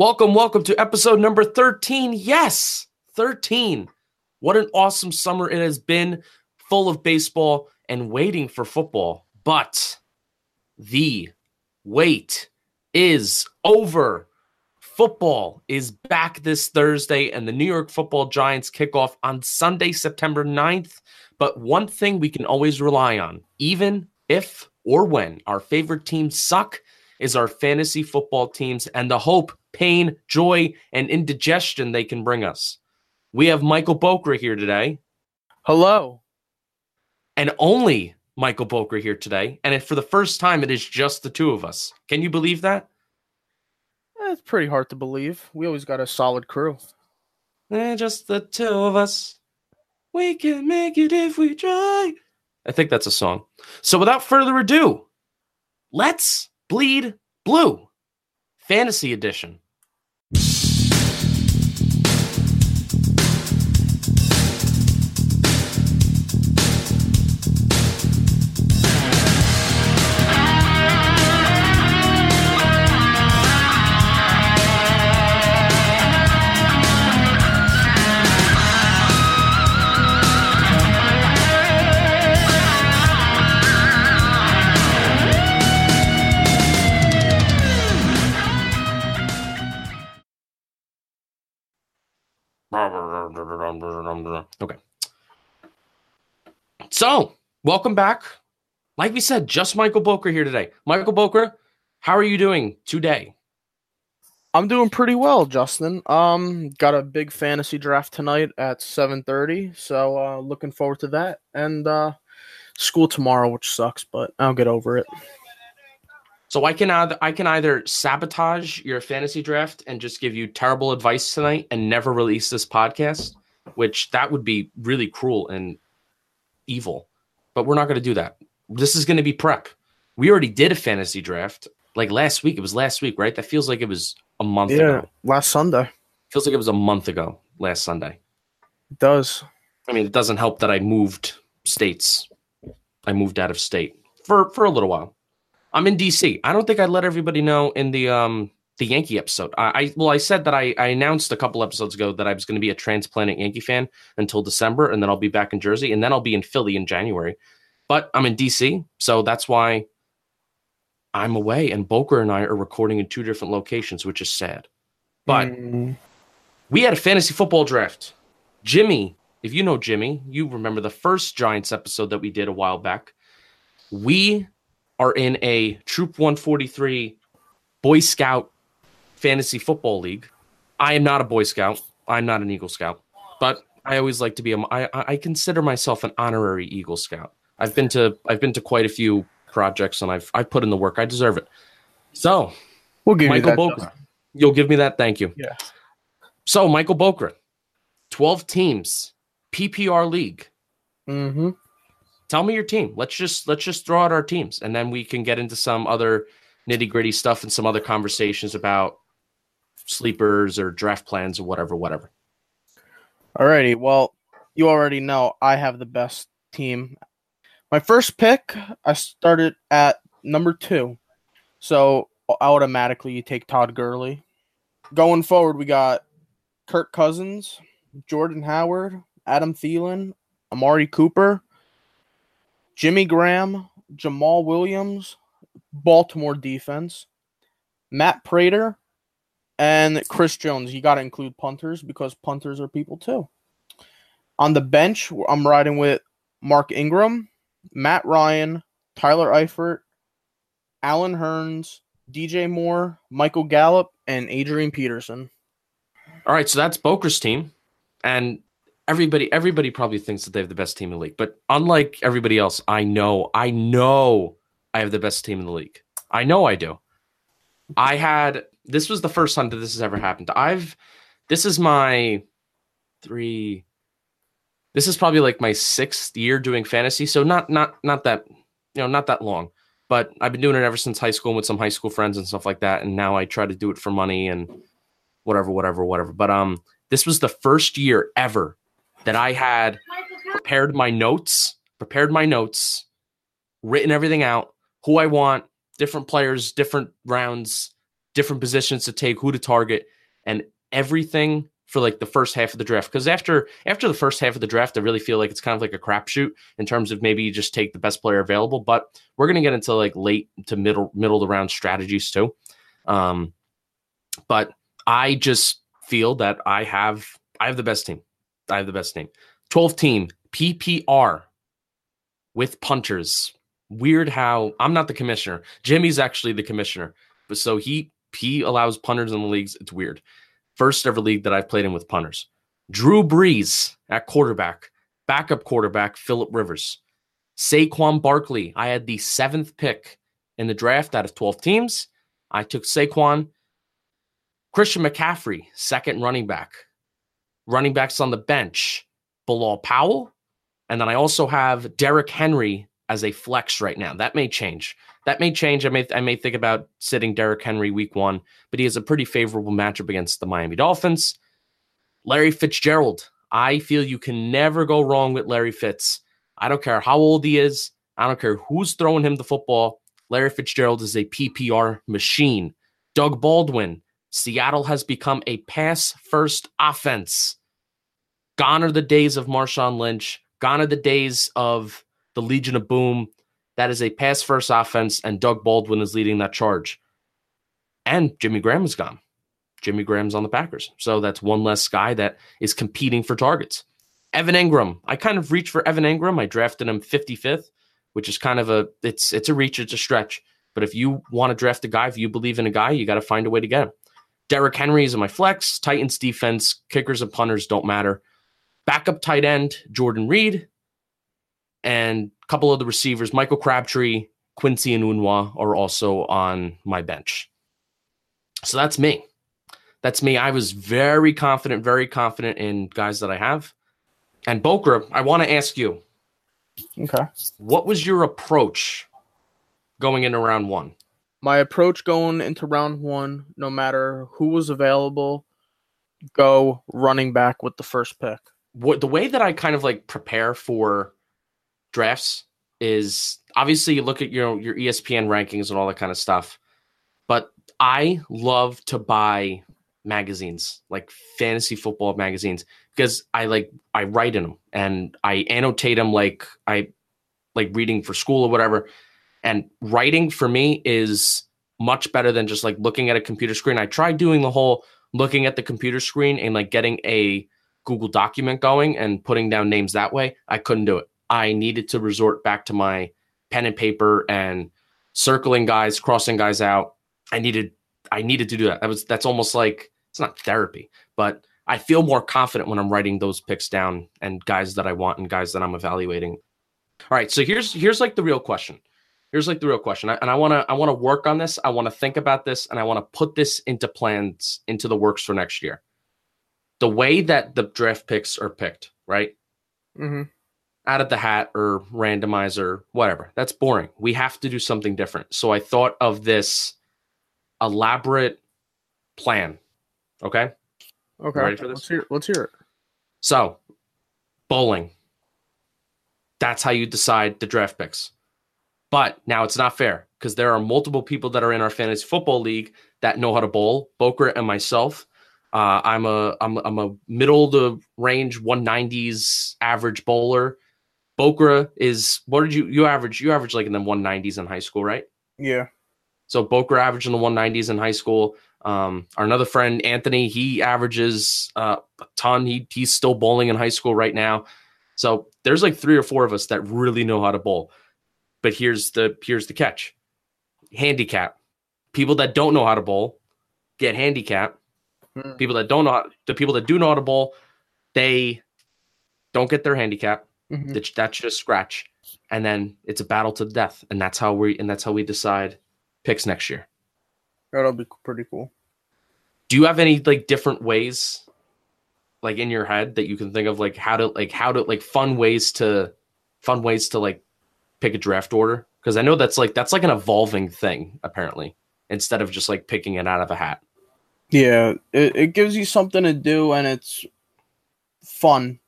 Welcome, welcome to episode number 13. Yes, 13. What an awesome summer it has been, full of baseball and waiting for football. But the wait is over. Football is back this Thursday, and the New York football Giants kick off on Sunday, September 9th. But one thing we can always rely on, even if or when our favorite teams suck, is our fantasy football teams and the hope, pain, joy, and indigestion they can bring us. We have Michael Boker here today. Hello. And only Michael Boker here today. And for the first time, it is just the two of us. Can you believe that? It's pretty hard to believe. We always got a solid crew. Eh, just the two of us. We can make it if we try. I think that's a song. So without further ado, let's bleed blue. Fantasy edition. So, welcome back. Like we said, just Michael Boker here today. Michael Boker, how are you doing today? I'm doing pretty well, Justin. Um, got a big fantasy draft tonight at 7:30, so uh, looking forward to that. And uh, school tomorrow, which sucks, but I'll get over it. So I can either I can either sabotage your fantasy draft and just give you terrible advice tonight and never release this podcast, which that would be really cruel and evil. But we're not going to do that. This is going to be prep. We already did a fantasy draft like last week. It was last week, right? That feels like it was a month Yeah, ago. last Sunday. Feels like it was a month ago, last Sunday. It does. I mean, it doesn't help that I moved states. I moved out of state for for a little while. I'm in DC. I don't think I let everybody know in the um the Yankee episode. I, I well, I said that I, I announced a couple episodes ago that I was going to be a transplanted Yankee fan until December, and then I'll be back in Jersey, and then I'll be in Philly in January. But I'm in DC, so that's why I'm away. And Boker and I are recording in two different locations, which is sad. But Mm, we had a fantasy football draft. Jimmy, if you know Jimmy, you remember the first Giants episode that we did a while back. We are in a Troop 143 Boy Scout fantasy football league. I am not a Boy Scout. I'm not an Eagle Scout, but I always like to be a. I, I consider myself an honorary Eagle Scout. I've been to I've been to quite a few projects and I've I've put in the work. I deserve it. So we'll give Michael you that. Justin. you'll give me that. Thank you. Yeah. So, Michael Bokra, 12 teams, PPR league. Mm-hmm. Tell me your team. Let's just let's just throw out our teams and then we can get into some other nitty-gritty stuff and some other conversations about sleepers or draft plans or whatever, whatever. Alrighty. Well, you already know I have the best team. My first pick, I started at number two. So automatically you take Todd Gurley. Going forward, we got Kirk Cousins, Jordan Howard, Adam Thielen, Amari Cooper, Jimmy Graham, Jamaal Williams, Baltimore defense, Matt Prater, and Chris Jones. You got to include punters because punters are people too. On the bench, I'm riding with Mark Ingram, Matt Ryan, Tyler Eifert, Allen Hurns, DJ Moore, Michael Gallup, and Adrian Peterson. All right, so that's Boker's team. And everybody everybody probably thinks that they have the best team in the league. But unlike everybody else, I know, I know I have the best team in the league. I know I do. I had this was the first time that this has ever happened. I've this is my three. This is probably like my sixth year doing fantasy, so not not not that you know not that long, but I've been doing it ever since high school with some high school friends and stuff like that, and now I try to do it for money and whatever, whatever, whatever. But um, this was the first year ever that I had prepared my notes, prepared my notes, written everything out, who I want, different players, different rounds, different positions to take, who to target, and everything for like the first half of the draft. Because after after the first half of the draft, I really feel like it's kind of like a crapshoot in terms of maybe you just take the best player available. But we're gonna get into like late to middle middle of the round strategies too. Um, but I just feel that I have I have the best team. I have the best team. 12 team PPR with punters. Weird how I'm not the commissioner. Jimmy's actually the commissioner. But so he he allows punters in the leagues. It's weird. First ever league that I've played in with punters. Drew Brees at quarterback, backup quarterback Philip Rivers, Saquon Barkley. I had the seventh pick in the draft out of 12 teams. I took Saquon. Christian McCaffrey, second running back. Running backs on the bench, Bilal Powell. And then I also have Derrick Henry as a flex right now. That may change. That may change. I may I may think about sitting Derrick Henry week one, but he has a pretty favorable matchup against the Miami Dolphins. Larry Fitzgerald. I feel you can never go wrong with Larry Fitz. I don't care how old he is. I don't care who's throwing him the football. Larry Fitzgerald is a PPR machine. Doug Baldwin. Seattle has become a pass first offense. Gone are the days of Marshawn Lynch. Gone are the days of the Legion of Boom. That is a pass first offense, and Doug Baldwin is leading that charge. And Jimmy Graham is gone. Jimmy Graham's on the Packers. So that's one less guy that is competing for targets. Evan Engram. I kind of reached for Evan Engram. I drafted him 55th, which is kind of a it's it's a reach, it's a stretch. But if you want to draft a guy, if you believe in a guy, you got to find a way to get him. Derrick Henry is in my flex. Titans defense, kickers and punters don't matter. Backup tight end, Jordan Reed and a couple of the receivers, Michael Crabtree, Quincy Enunwa, are also on my bench. So that's me. That's me. I was very confident, very confident in guys that I have. And Bokra, I want to ask you. Okay. What was your approach going into round one? My approach going into round one, no matter who was available, go running back with the first pick. What the way that I kind of like prepare for drafts is obviously you look at your your ESPN rankings and all that kind of stuff. But I love to buy magazines, like fantasy football magazines, because I like I write in them and I annotate them like I like reading for school or whatever. And writing for me is much better than just like looking at a computer screen. I tried doing the whole looking at the computer screen and like getting a Google document going and putting down names that way. I couldn't do it. I needed to resort back to my pen and paper and circling guys, crossing guys out. I needed I needed to do that. That was that's almost like it's not therapy, but I feel more confident when I'm writing those picks down and guys that I want and guys that I'm evaluating. All right, so here's here's like the real question. Here's like the real question, and I want to I want to work on this. I want to think about this, and I want to put this into plans into the works for next year. The way that the draft picks are picked, right? Mm-hmm out of the hat or randomizer, whatever. That's boring. We have to do something different. So I thought of this elaborate plan. Okay. Okay. Ready for this? Let's hear, let's hear it. So, bowling. That's how you decide the draft picks. But now it's not fair because there are multiple people that are in our fantasy football league that know how to bowl. Boker and myself. Uh, I'm a I'm I'm a middle to range 190s average bowler. Bokra is what did you you average? You average like in the 190s in high school, right? Yeah. So Bokra averaged in the 190s in high school. Um, our another friend Anthony, he averages uh, a ton. He he's still bowling in high school right now. So there's like three or four of us that really know how to bowl. But here's the here's the catch. Handicap. People that don't know how to bowl get handicap. Hmm. People that don't know the people that do know how to bowl, they don't get their handicap. Mm-hmm. That, that's just scratch, and then it's a battle to the death, and that's how we and that's how we decide picks next year. That'll be pretty cool. Do you have any like different ways like in your head that you can think of like how to like how to like fun ways to fun ways to like pick a draft order? Because I know that's like that's like an evolving thing apparently instead of just like picking it out of a hat. Yeah, it, it gives you something to do and it's fun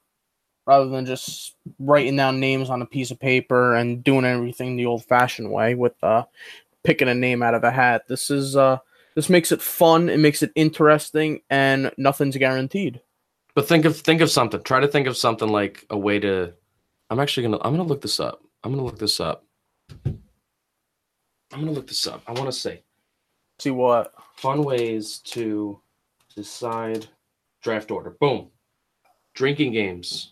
rather than just writing down names on a piece of paper and doing everything the old fashioned way with uh picking a name out of a hat. This is uh this makes it fun, it makes it interesting, and nothing's guaranteed. But think of think of something. Try to think of something like a way to. I'm actually gonna. I'm gonna look this up. I'm gonna look this up. I'm gonna look this up. I want to say See what? fun ways to decide draft order. Boom. Drinking games.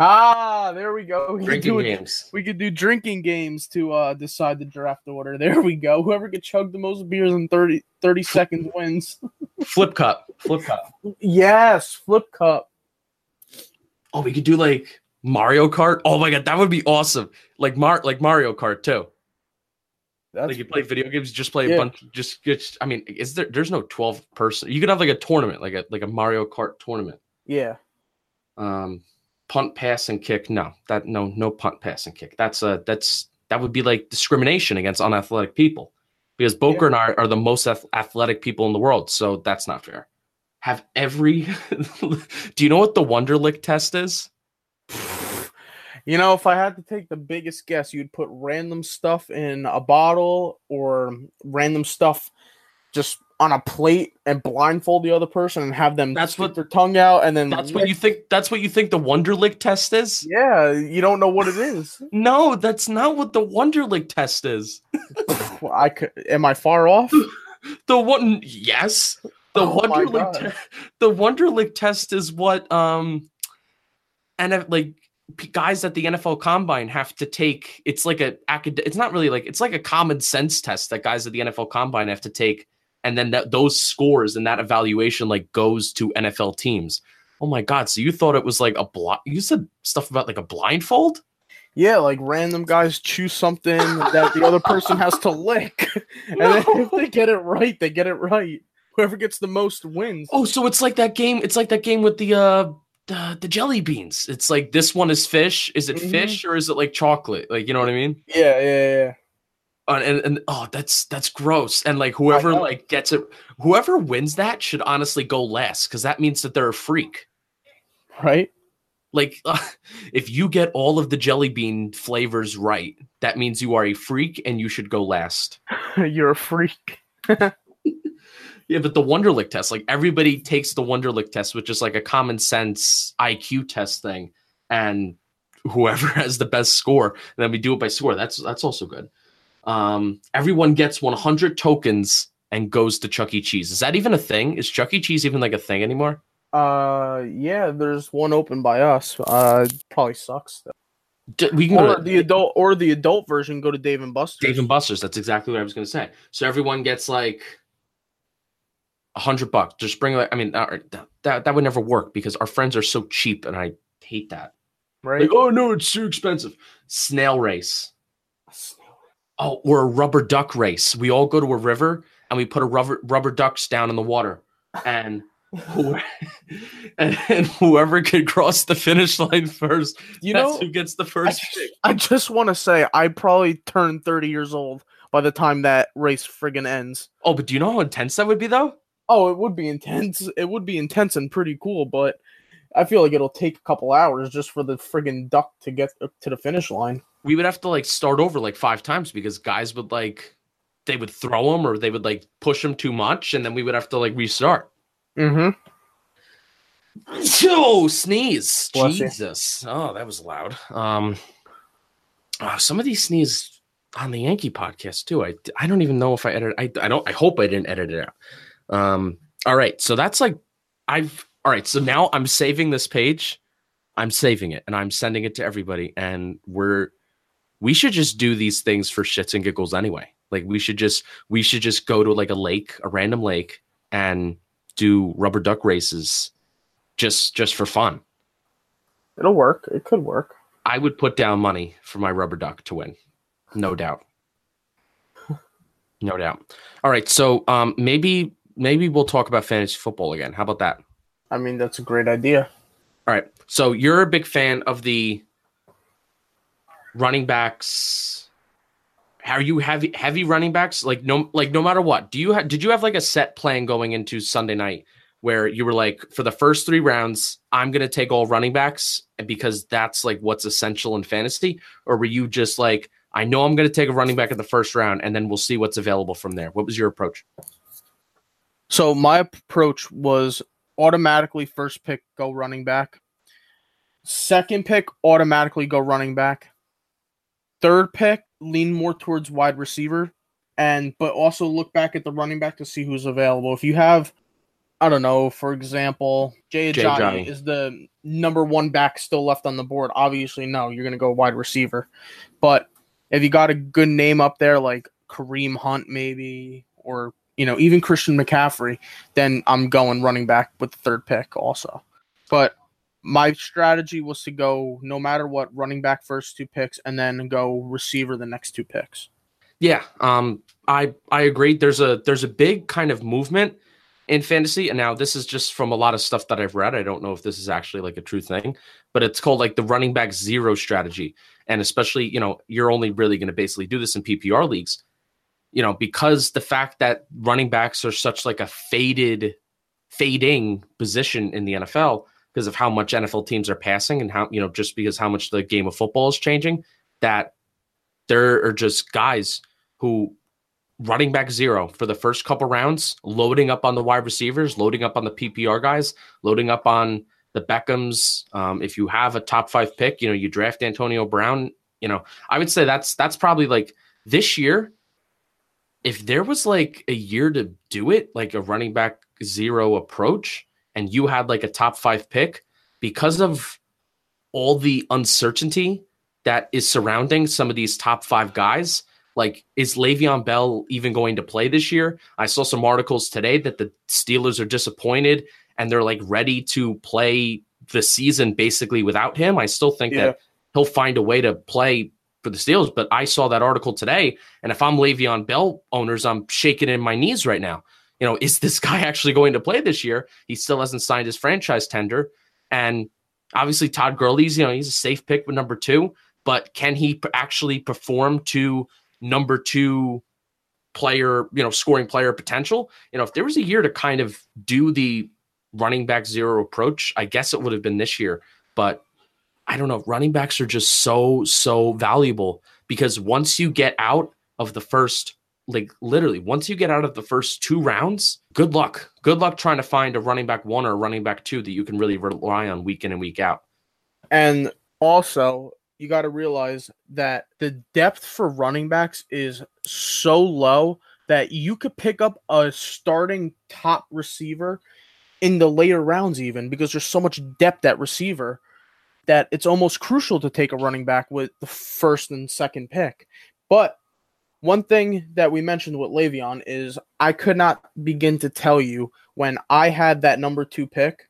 Ah, there we go. We could Drinking do games. We could do drinking games to uh, decide the draft order. There we go. Whoever could chug the most beers in 30, 30 seconds wins. Flip cup. Flip cup. Yes, flip cup. Oh, we could do like Mario Kart. Oh my god, that would be awesome. Like Mar like Mario Kart too. That's like you play video games, just play Yeah. a bunch. Just, just I mean, is there? There's no twelve person. You could have like a tournament, like a like a Mario Kart tournament. yeah. Um, punt, pass, and kick. No, that no no punt, pass, and kick. That's a that's that would be like discrimination against unathletic people because Boker Yeah. and I are the most athletic people in the world. So that's not fair. Have every. do you know what the Wonderlic test is? You know, if I had to take the biggest guess, you'd put random stuff in a bottle or random stuff just on a plate and blindfold the other person and have them That's what- their tongue out and then That's what you think. That's what you think the Wonderlic test is. Yeah, you don't know what it is. No, that's not what the Wonderlic test is. Well, I could, am I far off? The one, yes, the Oh Wonderlic, te- the Wonderlic test is what um, and like guys at the NFL Combine have to take. It's like a acad. It's not really like it's like a common sense test that guys at the NFL Combine have to take, and then that those scores and that evaluation like goes to NFL teams. Oh my God! So you thought it was like a blind? You said stuff about like a blindfold? Yeah, like random guys choose something that the other person has to lick. And then if they get it right, they get it right. Whoever gets the most wins. Oh, so it's like that game. It's like that game with the uh the, the jelly beans. It's like this one is fish. Is it Mhm. fish or is it like chocolate? Like you know what I mean? Yeah, yeah, yeah. Uh, and and oh, that's that's gross. And like whoever like gets it, whoever wins that should honestly go last because that means that they're a freak. Right? Like if you get all of the jelly bean flavors right, that means you are a freak and you should go last. You're a freak. Yeah, but the Wonderlic test, like everybody takes the Wonderlic test, which is like a common sense IQ test thing, and whoever has the best score, and then we do it by score. That's that's also good. Um, everyone gets 100 tokens and goes to Chuck E. Cheese. Is that even a thing? Is Chuck E. Cheese even like a thing anymore? Uh yeah, there's one open by us. Uh probably sucks though. D- we can go Or to the adult or the adult version go to Dave and Buster's. Dave and Buster's. That's exactly what I was going to say. So everyone gets like a hundred bucks. Just bring like I mean uh, that that would never work because our friends are so cheap, and I hate that. right? Like, oh no, it's too expensive. Snail race. Oh, or a rubber duck race. We all go to a river and we put a rubber rubber ducks down in the water, and who- and, and whoever can cross the finish line first, you that's know, who gets the first pick. I just want to say I probably turned 30 years old by the time that race friggin' ends. Oh, but do you know how intense that would be though? Oh, it would be intense. It would be intense and pretty cool, but I feel like it'll take a couple hours just for the friggin' duck to get to the finish line. We would have to like start over like five times because guys would like they would throw them or they would like push them too much, and then we would have to like restart. Mm-hmm. Oh, sneeze. Bless you. Jesus. Oh, that was loud. Um uh, some of these sneeze on the Yankee podcast too. I I don't even know if I edit I I don't I hope I didn't edit it out. Um all right. So that's like I've all right. So now I'm saving this page. I'm saving it and I'm sending it to everybody and we're we should just do these things for shits and giggles anyway. Like we should just we should just go to like a lake, a random lake and do rubber duck races just just for fun. It'll work. It could work. I would put down money for my rubber duck to win. No doubt. No doubt. All right, so um maybe maybe we'll talk about fantasy football again. How about that? I mean, that's a great idea. All right. So you're a big fan of the running backs. How Are you heavy heavy running backs? Like no like no matter what. Do you have did you have like a set plan going into Sunday night where you were like for the first 3 rounds I'm going to take all running backs because that's like what's essential in fantasy or were you just like I know I'm going to take a running back in the first round and then we'll see what's available from there. What was your approach? So my approach was automatically first pick go running back. Second pick automatically go running back. Third pick lean more towards wide receiver and but also look back at the running back to see who's available. If you have I don't know, for example, Jay Ajayi is the number one back still left on the board. Obviously, no, you're going to go wide receiver. But if you got a good name up there like Kareem Hunt, maybe, or you know, even Christian McCaffrey, then I'm going running back with the third pick also. But my strategy was to go no matter what, running back first two picks, and then go receiver the next two picks. Yeah, um, I I agree. There's a there's a big kind of movement in fantasy, and now this is just from a lot of stuff that I've read. I don't know if this is actually like a true thing, but it's called like the running back zero strategy, and especially you know you're only really going to basically do this in PPR leagues you know, because the fact that running backs are such like a faded, fading position in the NFL because of how much NFL teams are passing and how, you know, just because how much the game of football is changing, that there are just guys who running back zero for the first couple rounds, loading up on the wide receivers, loading up on the PPR guys, loading up on the Beckhams. Um, if you have a top five pick, you know, you draft Antonio Brown, you know, I would say that's that's probably like this year if there was like a year to do it, like a running back zero approach, and you had like a top five pick, because of all the uncertainty that is surrounding some of these top five guys, like is Le'Veon Bell even going to play this year? I saw some articles today that the Steelers are disappointed and they're like ready to play the season basically without him. I still think yeah. that he'll find a way to play for the Steelers. But I saw that article today, and if I'm Le'Veon Bell owners, I'm shaking in my knees right now. You know, is this guy actually going to play this year? He still hasn't signed his franchise tender, and obviously Todd Gurley's you know he's a safe pick with number two, but can he actually perform to number two player, you know, scoring player potential? You know, if there was a year to kind of do the running back zero approach, I guess it would have been this year. But I don't know, running backs are just so, so valuable because once you get out of the first, like literally, once you get out of the first two rounds, good luck. Good luck trying to find a running back one or a running back two that you can really rely on week in and week out. And also, you got to realize that the depth for running backs is so low that you could pick up a starting top receiver in the later rounds, even because there's so much depth at receiver that it's almost crucial to take a running back with the first and second pick. But one thing that we mentioned with Le'Veon is I could not begin to tell you when I had that number two pick,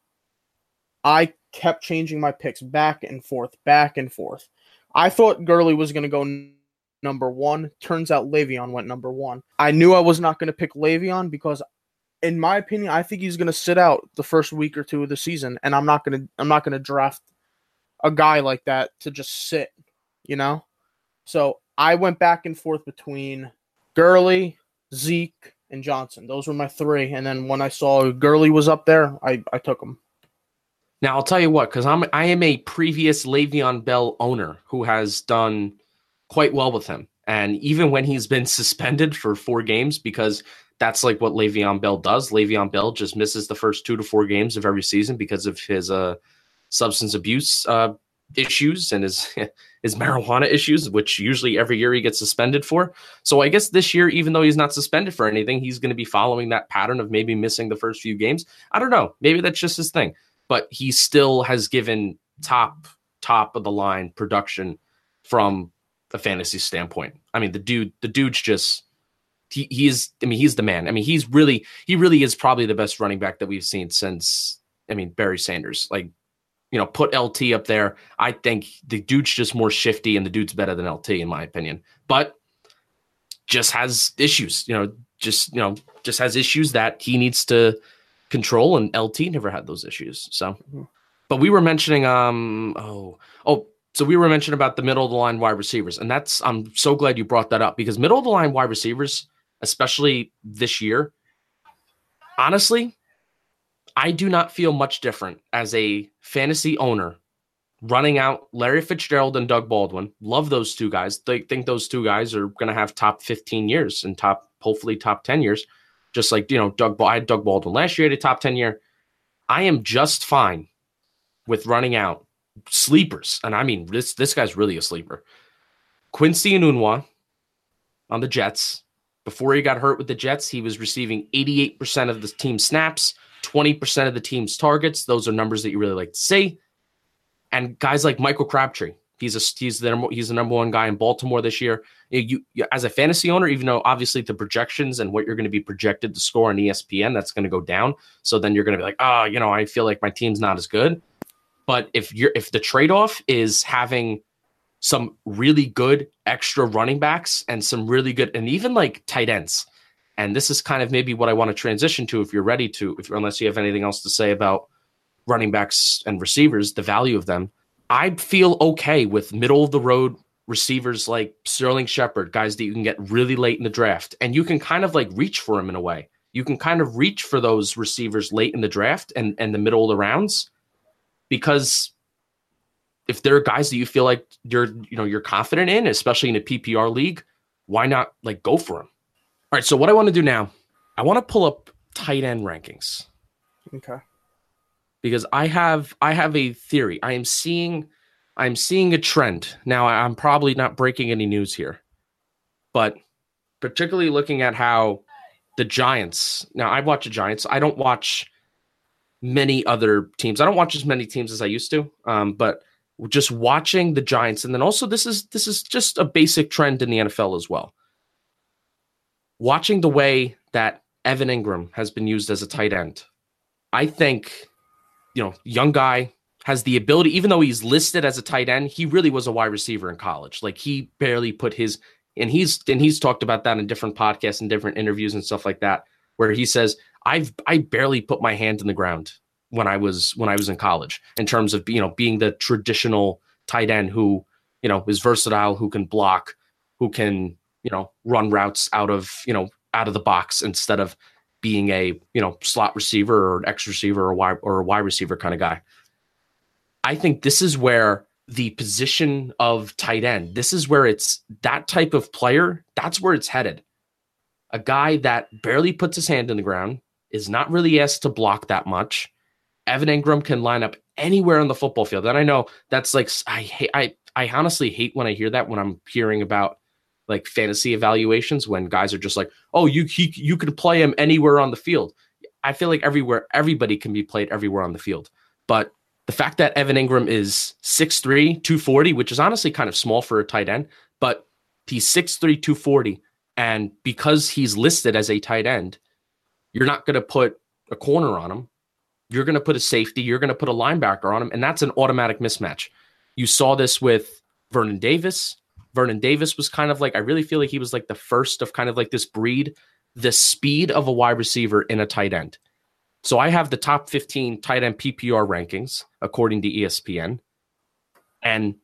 I kept changing my picks back and forth, back and forth. I thought Gurley was going to go number one. Turns out Le'Veon went number one. I knew I was not going to pick Le'Veon because, in my opinion, I think he's going to sit out the first week or two of the season, and I'm not going to. I'm not going to draft a guy like that to just sit, you know? So I went back and forth between Gurley, Zeke, and Johnson. Those were my three. And then when I saw Gurley was up there, I, I took him. Now I'll tell you what, because I'm I am a previous Le'Veon Bell owner who has done quite well with him. And even when he's been suspended for four games, because that's like what Le'Veon Bell does. Le'Veon Bell just misses the first two to four games of every season because of his uh substance abuse uh, issues and his his marijuana issues, which usually every year he gets suspended for. So I guess this year, even though he's not suspended for anything, he's going to be following that pattern of maybe missing the first few games. I don't know. Maybe that's just his thing, but he still has given top top of the line production from a fantasy standpoint. I mean, the dude, the dude's just he, he is. I mean, he's the man. I mean, he's really he really is probably the best running back that we've seen since. I mean, Barry Sanders. Like you know, put LT up there. I think the dude's just more shifty and the dude's better than LT, in my opinion. But just has issues. You know, just you know just has issues that he needs to control, and LT never had those issues. So, mm-hmm. but we were mentioning um oh oh so we were mentioning about the middle of the line wide receivers, and that's I'm so glad you brought that up because middle of the line wide receivers, especially this year, honestly, I do not feel much different as a fantasy owner running out Larry Fitzgerald and Doug Baldwin. Love those two guys. They think those two guys are going to have top 15 years and top, hopefully top 10 years. Just like, you know, Doug, I had Doug Baldwin last year at a top 10 year. I am just fine with running out sleepers. And I mean, this, this guy's really a sleeper. Quincy Enunwa on the Jets. Before he got hurt with the Jets, he was receiving 88% of the team snaps, 20% of the team's targets. Those are numbers that you really like to see and guys like Michael Crabtree. He's a he's the number, he's the number one guy in Baltimore this year. You, you, as a fantasy owner, even though obviously the projections and what you're going to be projected to score on ESPN, that's going to go down. So then you're going to be like, oh, you know, I feel like my team's not as good. But if you're if the trade off is having some really good extra running backs and some really good and even like tight ends, and this is kind of maybe what I want to transition to if you're ready to, if unless you have anything else to say about running backs and receivers, the value of them, I feel okay with middle of the road receivers like Sterling Shepard, guys that you can get really late in the draft, and you can kind of like reach for them in a way. You can kind of reach for those receivers late in the draft and and the middle of the rounds because if there are guys that you feel like you're you know you're confident in, especially in a PPR league, why not like go for them? All right, so what I want to do now, I want to pull up tight end rankings. Okay because I have I have a theory. I am seeing I'm seeing a trend. Now I'm probably not breaking any news here. But particularly looking at how the Giants. Now I watch the Giants. I don't watch many other teams. I don't watch as many teams as I used to. Um, but just watching the Giants and then also this is this is just a basic trend in the NFL as well. Watching the way that Evan Engram has been used as a tight end. I think you know, young guy has the ability, even though he's listed as a tight end, he really was a wide receiver in college. Like he barely put his and he's and he's talked about that in different podcasts and different interviews and stuff like that, where he says, I've I barely put my hand in the ground when I was when I was in college in terms of you know being the traditional tight end who, you know, is versatile, who can block, who can, you know, run routes out of, you know, out of the box instead of being a you know slot receiver or an X receiver or wide or a wide receiver kind of guy. I think this is where the position of tight end, this is where it's that type of player, that's where it's headed. A guy that barely puts his hand in the ground, is not really asked to block that much. Evan Engram can line up anywhere on the football field. And I know that's like I hate I I honestly hate when I hear that when I'm hearing about like fantasy evaluations when guys are just like, oh, you he, you could play him anywhere on the field. I feel like everywhere, everybody can be played everywhere on the field. But the fact that Evan Engram is 6'3, 240, which is honestly kind of small for a tight end, but he's 6'3, 240. And because he's listed as a tight end, you're not going to put a corner on him. You're going to put a safety. You're going to put a linebacker on him. And that's an automatic mismatch. You saw this with Vernon Davis. Vernon Davis was kind of like, I really feel like he was like the first of kind of like this breed, the speed of a wide receiver in a tight end. So I have the top 15 tight end PPR rankings according to ESPN. And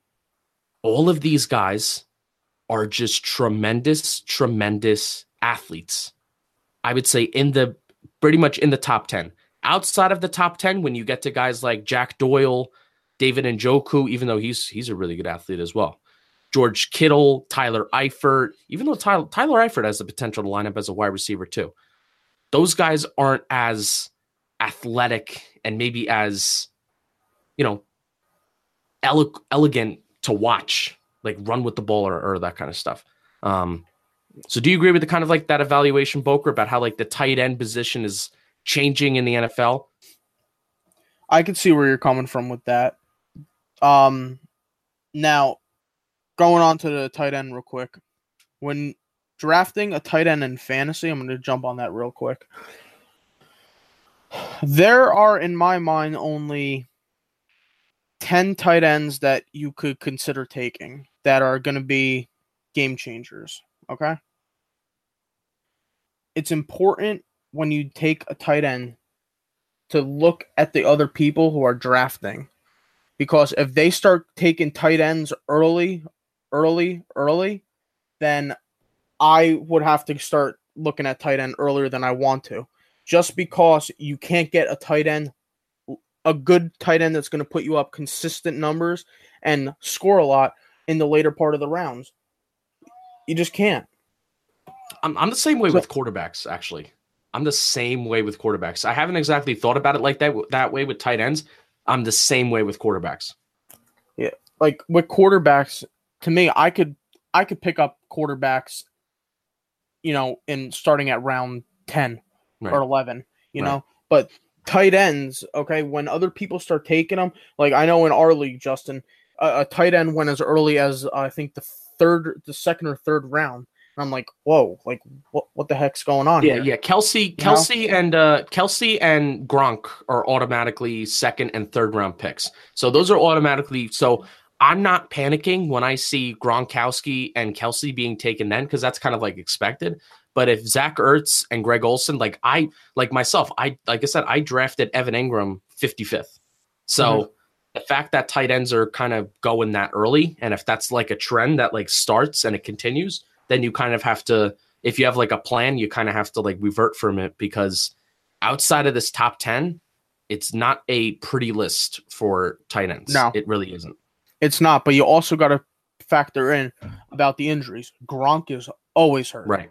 all of these guys are just tremendous, tremendous athletes. I would say in the pretty much in the top 10. Outside of the top 10, when you get to guys like Jack Doyle, David Njoku, even though he's he's a really good athlete as well. George Kittle, Tyler Eifert, even though Tyler, Tyler Eifert has the potential to line up as a wide receiver too. Those guys aren't as athletic and maybe as, you know, ele- elegant to watch, like run with the ball or, or that kind of stuff. Um, so do you agree with the kind of like that evaluation, Boker, about how like the tight end position is changing in the NFL? I can see where you're coming from with that. Um, now going on to the tight end real quick. When drafting a tight end in fantasy, I'm going to jump on that real quick. There are, in my mind, only 10 tight ends that you could consider taking that are going to be game changers. Okay. it's important when you take a tight end to look at the other people who are drafting. Because if they start taking tight ends early, early, early, then I would have to start looking at tight end earlier than I want to. Just because you can't get a tight end, a good tight end that's going to put you up consistent numbers and score a lot in the later part of the rounds. You just can't. I'm, I'm the same way so, with quarterbacks, actually. I'm the same way with quarterbacks. I haven't exactly thought about it like that that way with tight ends. I'm the same way with quarterbacks. Yeah, like with quarterbacks, to me, I could I could pick up quarterbacks, you know, in starting at round ten right. or eleven, you right. know, but tight ends, okay, when other people start taking them, like I know in our league, Justin, a, a tight end went as early as uh, I think the third, the second or third round. And I'm like, whoa, like what what the heck's going on? Yeah, here? yeah. Kelsey, Kelce, know? and uh, Kelce and Gronk are automatically second and third round picks. So those are automatically. So I'm not panicking when I see Gronkowski and Kelce being taken then because that's kind of like expected. But if Zach Ertz and Greg Olsen, like I, like myself, I like I said, I drafted Evan Engram 55th. So. Mm-hmm the fact that tight ends are kind of going that early, and if that's like a trend that like starts and it continues, then you kind of have to if you have like a plan, you kind of have to like revert from it because outside of this top 10, it's not a pretty list for tight ends. No, it really isn't. It's not, but you also got to factor in about the injuries. Gronk is always hurt. Right.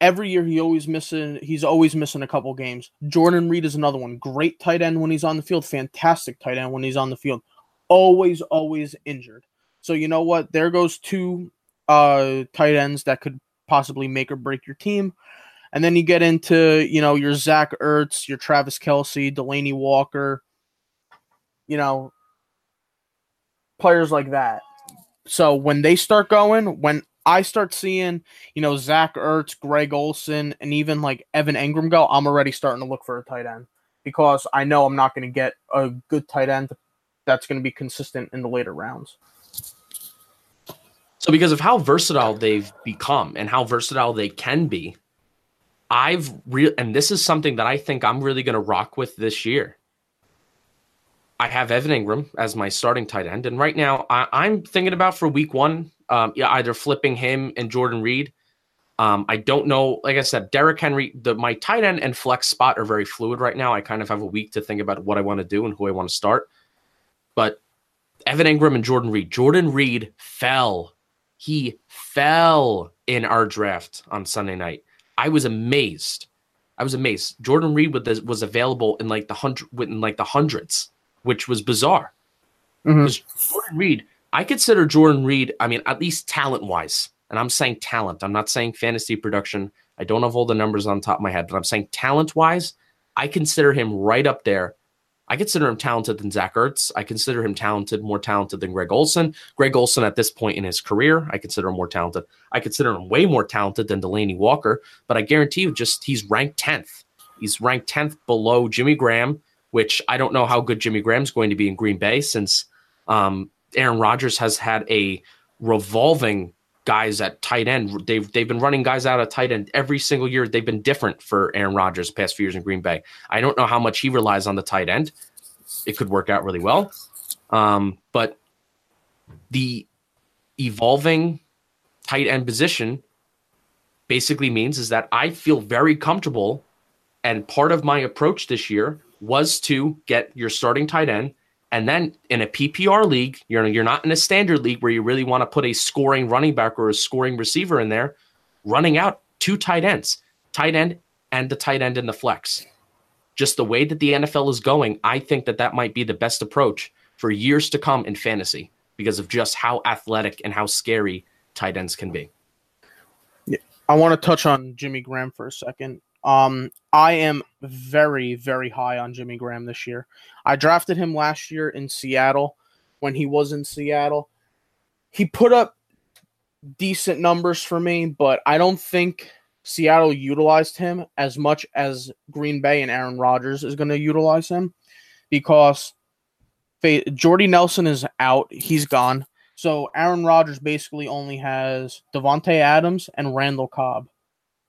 Every year he always missing he's always missing a couple games. Jordan Reed is another one. Great tight end when he's on the field, fantastic tight end when he's on the field. Always always injured. So you know what? There goes two uh, tight ends that could possibly make or break your team. And then you get into, you know, your Zach Ertz, your Travis Kelce, Delanie Walker, you know, players like that. So when they start going, when I start seeing, you know, Zach Ertz, Greg Olsen, and even like Evan Engram go, I'm already starting to look for a tight end because I know I'm not going to get a good tight end that's going to be consistent in the later rounds. So because of how versatile they've become and how versatile they can be, I've real and this is something that I think I'm really going to rock with this year. I have Evan Engram as my starting tight end, and right now I, am thinking about for week one, um, yeah, either flipping him and Jordan Reed. Um, I don't know. Like I said, Derrick Henry, the my tight end and flex spot are very fluid right now. I kind of have a week to think about what I want to do and who I want to start. But Evan Engram and Jordan Reed. Jordan Reed fell he fell in our draft on Sunday night. I was amazed. I was amazed. Jordan Reed was available in like the hundred, in like the hundreds, which was bizarre. Because mm-hmm. Jordan Reed, I consider Jordan Reed. I mean, at least talent wise, and I'm saying talent. I'm not saying fantasy production. I don't have all the numbers on top of my head, but I'm saying talent wise, I consider him right up there I consider him talented than Zach Ertz. I consider him talented, more talented than Greg Olsen. Greg Olsen at this point in his career, I consider him more talented. I consider him way more talented than Delanie Walker, but I guarantee you just he's ranked 10th. He's ranked 10th below Jimmy Graham, which I don't know how good Jimmy Graham's going to be in Green Bay since um, Aaron Rodgers has had a revolving guys at tight end. They've they've been running guys out of tight end every single year. They've been different for Aaron Rodgers past few years in Green Bay. I don't know how much he relies on the tight end. It could work out really well, um, but the evolving tight end position basically means is that I feel very comfortable, and part of my approach this year was to get your starting tight end and then in a PPR league, you're you're not in a standard league where you really want to put a scoring running back or a scoring receiver in there, running out two tight ends, tight end and the tight end in the flex. Just the way that the NFL is going, I think that that might be the best approach for years to come in fantasy because of just how athletic and how scary tight ends can be. Yeah. I want to touch on Jimmy Graham for a second. Um, I am very, very high on Jimmy Graham this year. I drafted him last year in Seattle when he was in Seattle. He put up decent numbers for me, but I don't think Seattle utilized him as much as Green Bay and Aaron Rodgers is going to utilize him because Jordy Nelson is out. He's gone. So Aaron Rodgers basically only has Davante Adams and Randall Cobb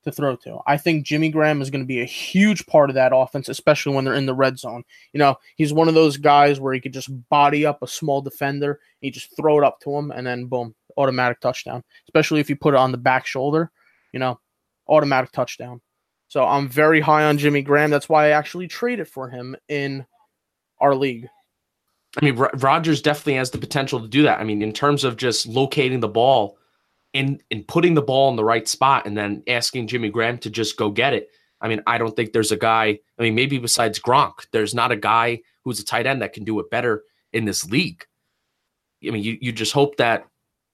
to throw to. I think Jimmy Graham is going to be a huge part of that offense, especially when they're in the red zone. You know, he's one of those guys where he could just body up a small defender, you just throw it up to him, and then boom, automatic touchdown. Especially if you put it on the back shoulder, you know, automatic touchdown. So I'm very high on Jimmy Graham. That's why I actually traded for him in our league. I mean, Rodgers definitely has the potential to do that. I mean, in terms of just locating the ball and and putting the ball in the right spot, and then asking Jimmy Graham to just go get it. I mean, I don't think there's a guy. I mean, maybe besides Gronk, there's not a guy who's a tight end that can do it better in this league. I mean, you you just hope that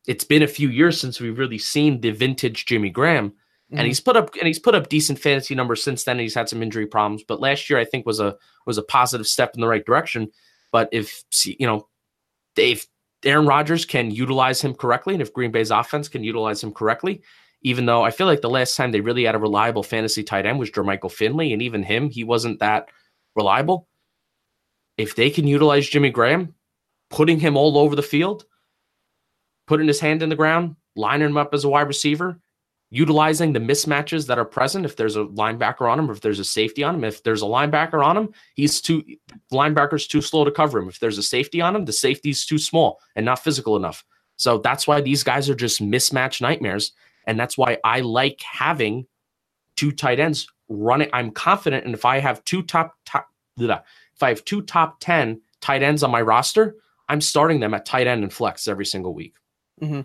it's been a few years since we've really seen the vintage Jimmy Graham, mm-hmm. and he's put up and he's put up decent fantasy numbers since then. he's had some injury problems, but last year I think was a was a positive step in the right direction. But if you know, if Aaron Rodgers can utilize him correctly, and if Green Bay's offense can utilize him correctly, even though I feel like the last time they really had a reliable fantasy tight end was Jermichael Finley, and even him, he wasn't that reliable. If they can utilize Jimmy Graham, putting him all over the field, putting his hand in the ground, lining him up as a wide receiver, utilizing the mismatches that are present. If there's a linebacker on him, or if there's a safety on him, if there's a linebacker on him, he's too linebacker's too slow to cover him. If there's a safety on him, the safety's too small and not physical enough. So that's why these guys are just mismatch nightmares. And that's why I like having two tight ends running. I'm confident. And if I have two top top if I have two top 10 tight ends on my roster, I'm starting them at tight end and flex every single week. Mm-hmm.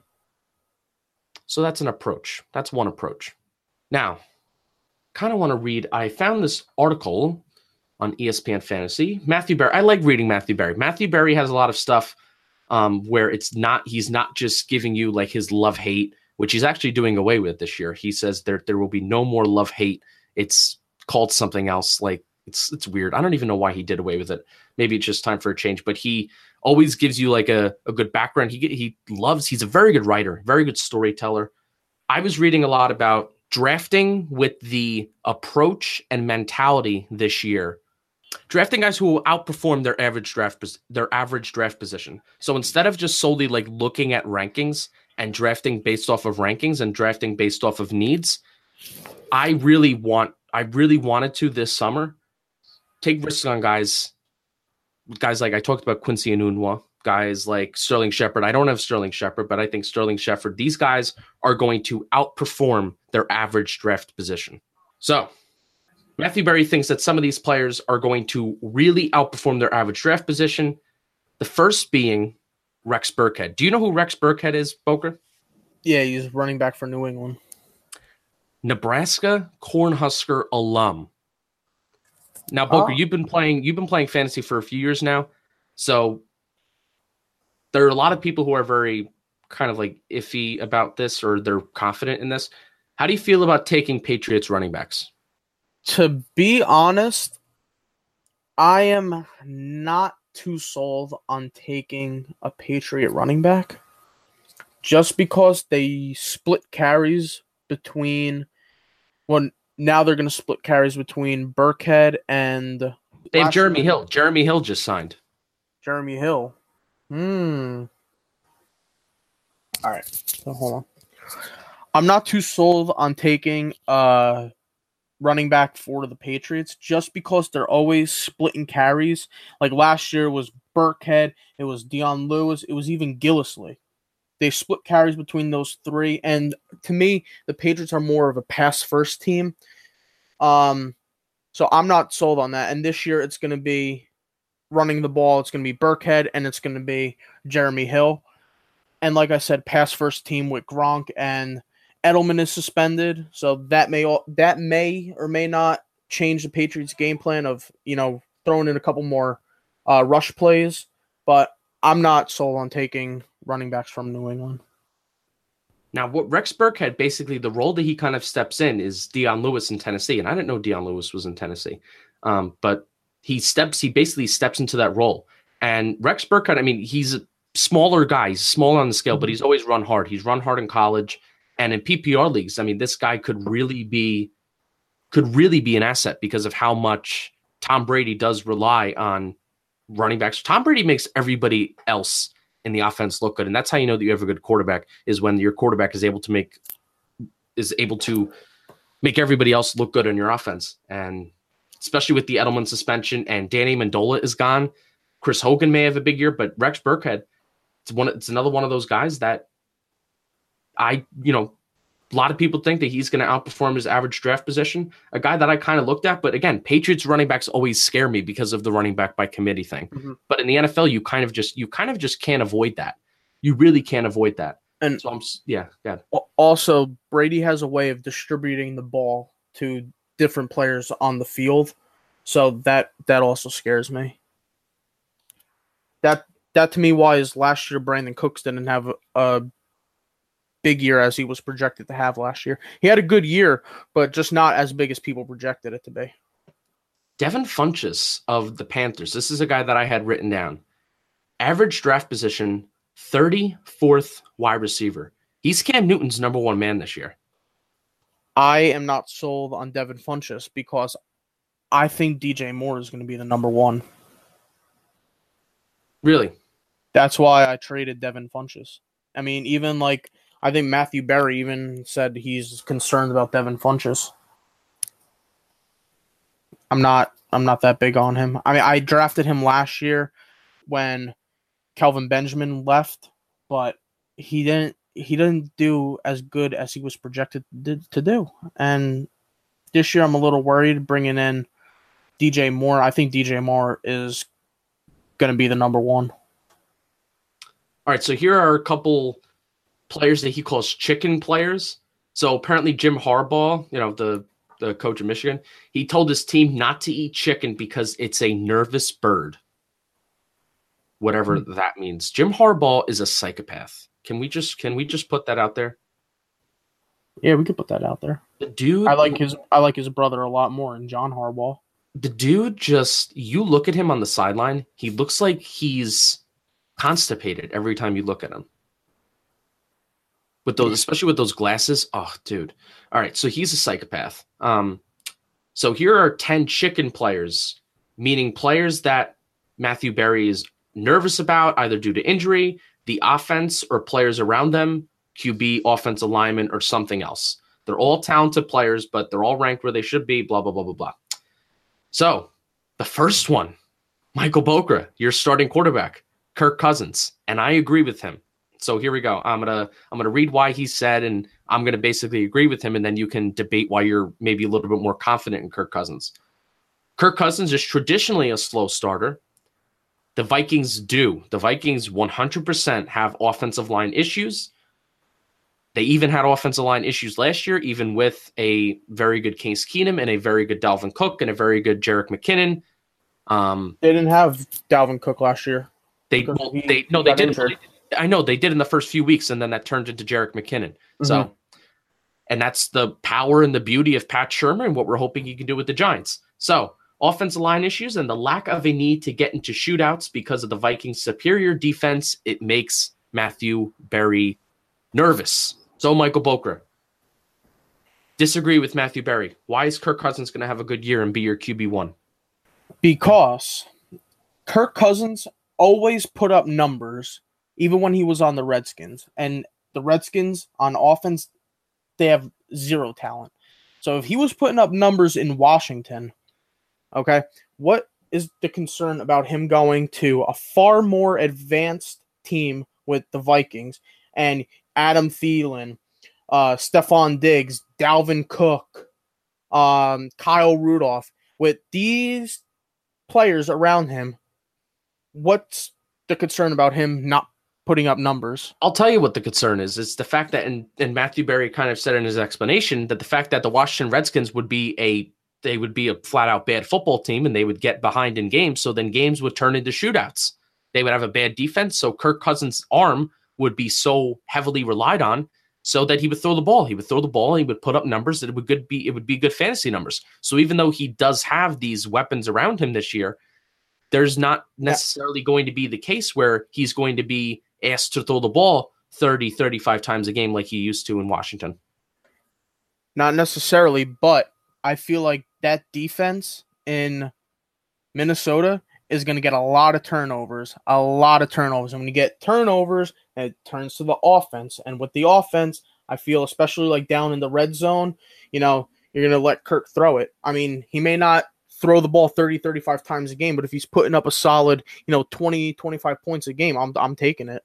So that's an approach. That's one approach. Now, kind of want to read. I found this article on ESPN Fantasy. Matthew Berry. I like reading Matthew Berry. Matthew Berry has a lot of stuff um, where it's not. He's not just giving you like his love hate, which he's actually doing away with this year. He says there there will be no more love hate. It's called something else. Like it's it's weird. I don't even know why he did away with it. Maybe it's just time for a change. But he always gives you like a, a good background. He he loves. He's a very good writer, very good storyteller. I was reading a lot about drafting with the approach and mentality this year. Drafting guys who will outperform their average draft their average draft position. So instead of just solely like looking at rankings and drafting based off of rankings and drafting based off of needs, I really want I really wanted to this summer take risks on guys guys like I talked about Quincy Enunwa, guys like Sterling Shepard. I don't have Sterling Shepard, but I think Sterling Shepard, these guys are going to outperform their average draft position. So Matthew Berry thinks that some of these players are going to really outperform their average draft position. The first being Rex Burkhead. Do you know who Rex Burkhead is, Boker? Yeah, he's running back for New England. Nebraska Cornhusker alum. Now, Booker, oh. you've been playing you've been playing fantasy for a few years now. So there are a lot of people who are very kind of like iffy about this or they're confident in this. How do you feel about taking Patriots running backs? To be honest, I am not too sold on taking a Patriot running back just because they split carries between when now they're going to split carries between Burkhead and they have Jeremy Hill. Jeremy Hill just signed. Jeremy Hill. Hmm. All right. So hold on. I'm not too sold on taking uh running back for the Patriots just because they're always splitting carries. Like last year was Burkhead, it was Dion Lewis, it was even Gillislee. They split carries between those three, and to me, the Patriots are more of a pass first team. Um, so I'm not sold on that. And this year, it's going to be running the ball. It's going to be Burkhead, and it's going to be Jeremy Hill. And like I said, pass first team with Gronk and Edelman is suspended, so that may that may or may not change the Patriots' game plan of you know throwing in a couple more uh, rush plays. But I'm not sold on taking running backs from New England. Now, what Rex Burkhead basically the role that he kind of steps in is Dion Lewis in Tennessee, and I didn't know Dion Lewis was in Tennessee, um, but he steps he basically steps into that role. And Rex Burkhead, I mean, he's a smaller guy, he's smaller on the scale, but he's always run hard. He's run hard in college and in PPR leagues. I mean, this guy could really be could really be an asset because of how much Tom Brady does rely on running backs. Tom Brady makes everybody else in the offense look good, and that's how you know that you have a good quarterback is when your quarterback is able to make is able to make everybody else look good on your offense. And especially with the Edelman suspension and Danny Amendola is gone. Chris Hogan may have a big year, but Rex Burkhead, it's one. It's another one of those guys that I, you know, a lot of people think that he's going to outperform his average draft position. A guy that I kind of looked at, but again, Patriots running backs always scare me because of the running back by committee thing. Mm-hmm. But in the NFL, you kind of just you kind of just can't avoid that. You really can't avoid that. And so I'm yeah, yeah. Also, Brady has a way of distributing the ball to different players on the field, so that that also scares me. That that to me why is last year Brandin Cooks didn't have a, a big year as he was projected to have last year. He had a good year, but just not as big as people projected it to be. Devin Funchess of the Panthers. This is a guy that I had written down. Average draft position 34th wide receiver. He's Cam Newton's number one man this year. I am not sold on Devin Funchess because I think DJ Moore is going to be the number one. Really? That's why I traded Devin Funchess. I mean, even like I think Matthew Berry even said he's concerned about Devin Funchess. I'm not I'm not that big on him. I mean, I drafted him last year when Kelvin Benjamin left, but he didn't he didn't do as good as he was projected to do. And this year I'm a little worried bringing in DJ Moore. I think DJ Moore is going to be the number 1. All right, so here are a couple players that he calls chicken players. So apparently Jim Harbaugh, you know, the the coach of Michigan, he told his team not to eat chicken because it's a nervous bird. Whatever mm-hmm. that means. Jim Harbaugh is a psychopath. Can we just can we just put that out there? Yeah, we could put that out there. The dude I like his I like his brother a lot more in John Harbaugh. The dude just you look at him on the sideline, he looks like he's constipated every time you look at him with those, especially with those glasses. Oh, dude. All right, so he's a psychopath. Um, so here are ten chicken players, meaning players that Matthew Berry is nervous about, either due to injury, the offense, or players around them, QB, offense alignment, or something else. They're all talented players, but they're all ranked where they should be. Blah blah blah blah blah. So the first one, Michael Bokra, your starting quarterback, Kirk Cousins, and I agree with him. So here we go. I'm gonna I'm gonna read why he said, and I'm gonna basically agree with him, and then you can debate why you're maybe a little bit more confident in Kirk Cousins. Kirk Cousins is traditionally a slow starter. The Vikings do. The Vikings 100% have offensive line issues. They even had offensive line issues last year, even with a very good Case Keenum and a very good Dalvin Cook and a very good Jerick McKinnon. Um, they didn't have Dalvin Cook last year. They well, they no they didn't. Injured. I know they did in the first few weeks, and then that turned into Jerick McKinnon. Mm-hmm. So, and that's the power and the beauty of Pat Shurmur and what we're hoping he can do with the Giants. So, offensive line issues and the lack of a need to get into shootouts because of the Vikings' superior defense, it makes Matthew Berry nervous. So, Michael Bokra, disagree with Matthew Berry. Why is Kirk Cousins going to have a good year and be your QB one? Because Kirk Cousins always put up numbers even when he was on the Redskins. And the Redskins on offense, they have zero talent. So if he was putting up numbers in Washington, okay, what is the concern about him going to a far more advanced team with the Vikings and Adam Thielen, uh, Stefon Diggs, Dalvin Cook, um, Kyle Rudolph, with these players around him, what's the concern about him not putting up numbers. I'll tell you what the concern is. It's the fact that, and, and Matthew Berry kind of said in his explanation that the fact that the Washington Redskins would be a they would be a flat out bad football team and they would get behind in games. So then games would turn into shootouts. They would have a bad defense. So Kirk Cousins' arm would be so heavily relied on so that he would throw the ball. He would throw the ball and he would put up numbers that it would good be it would be good fantasy numbers. So even though he does have these weapons around him this year, there's not necessarily going to be the case where he's going to be asked to throw the ball 30, 35 times a game like he used to in Washington. Not necessarily, but I feel like that defense in Minnesota is going to get a lot of turnovers, a lot of turnovers. And when you get turnovers, it turns to the offense. And with the offense, I feel especially like down in the red zone, you know, you're going to let Kirk throw it. I mean, he may not throw the ball 30, 35 times a game, but if he's putting up a solid, you know, 20, 25 points a game, I'm, I'm taking it.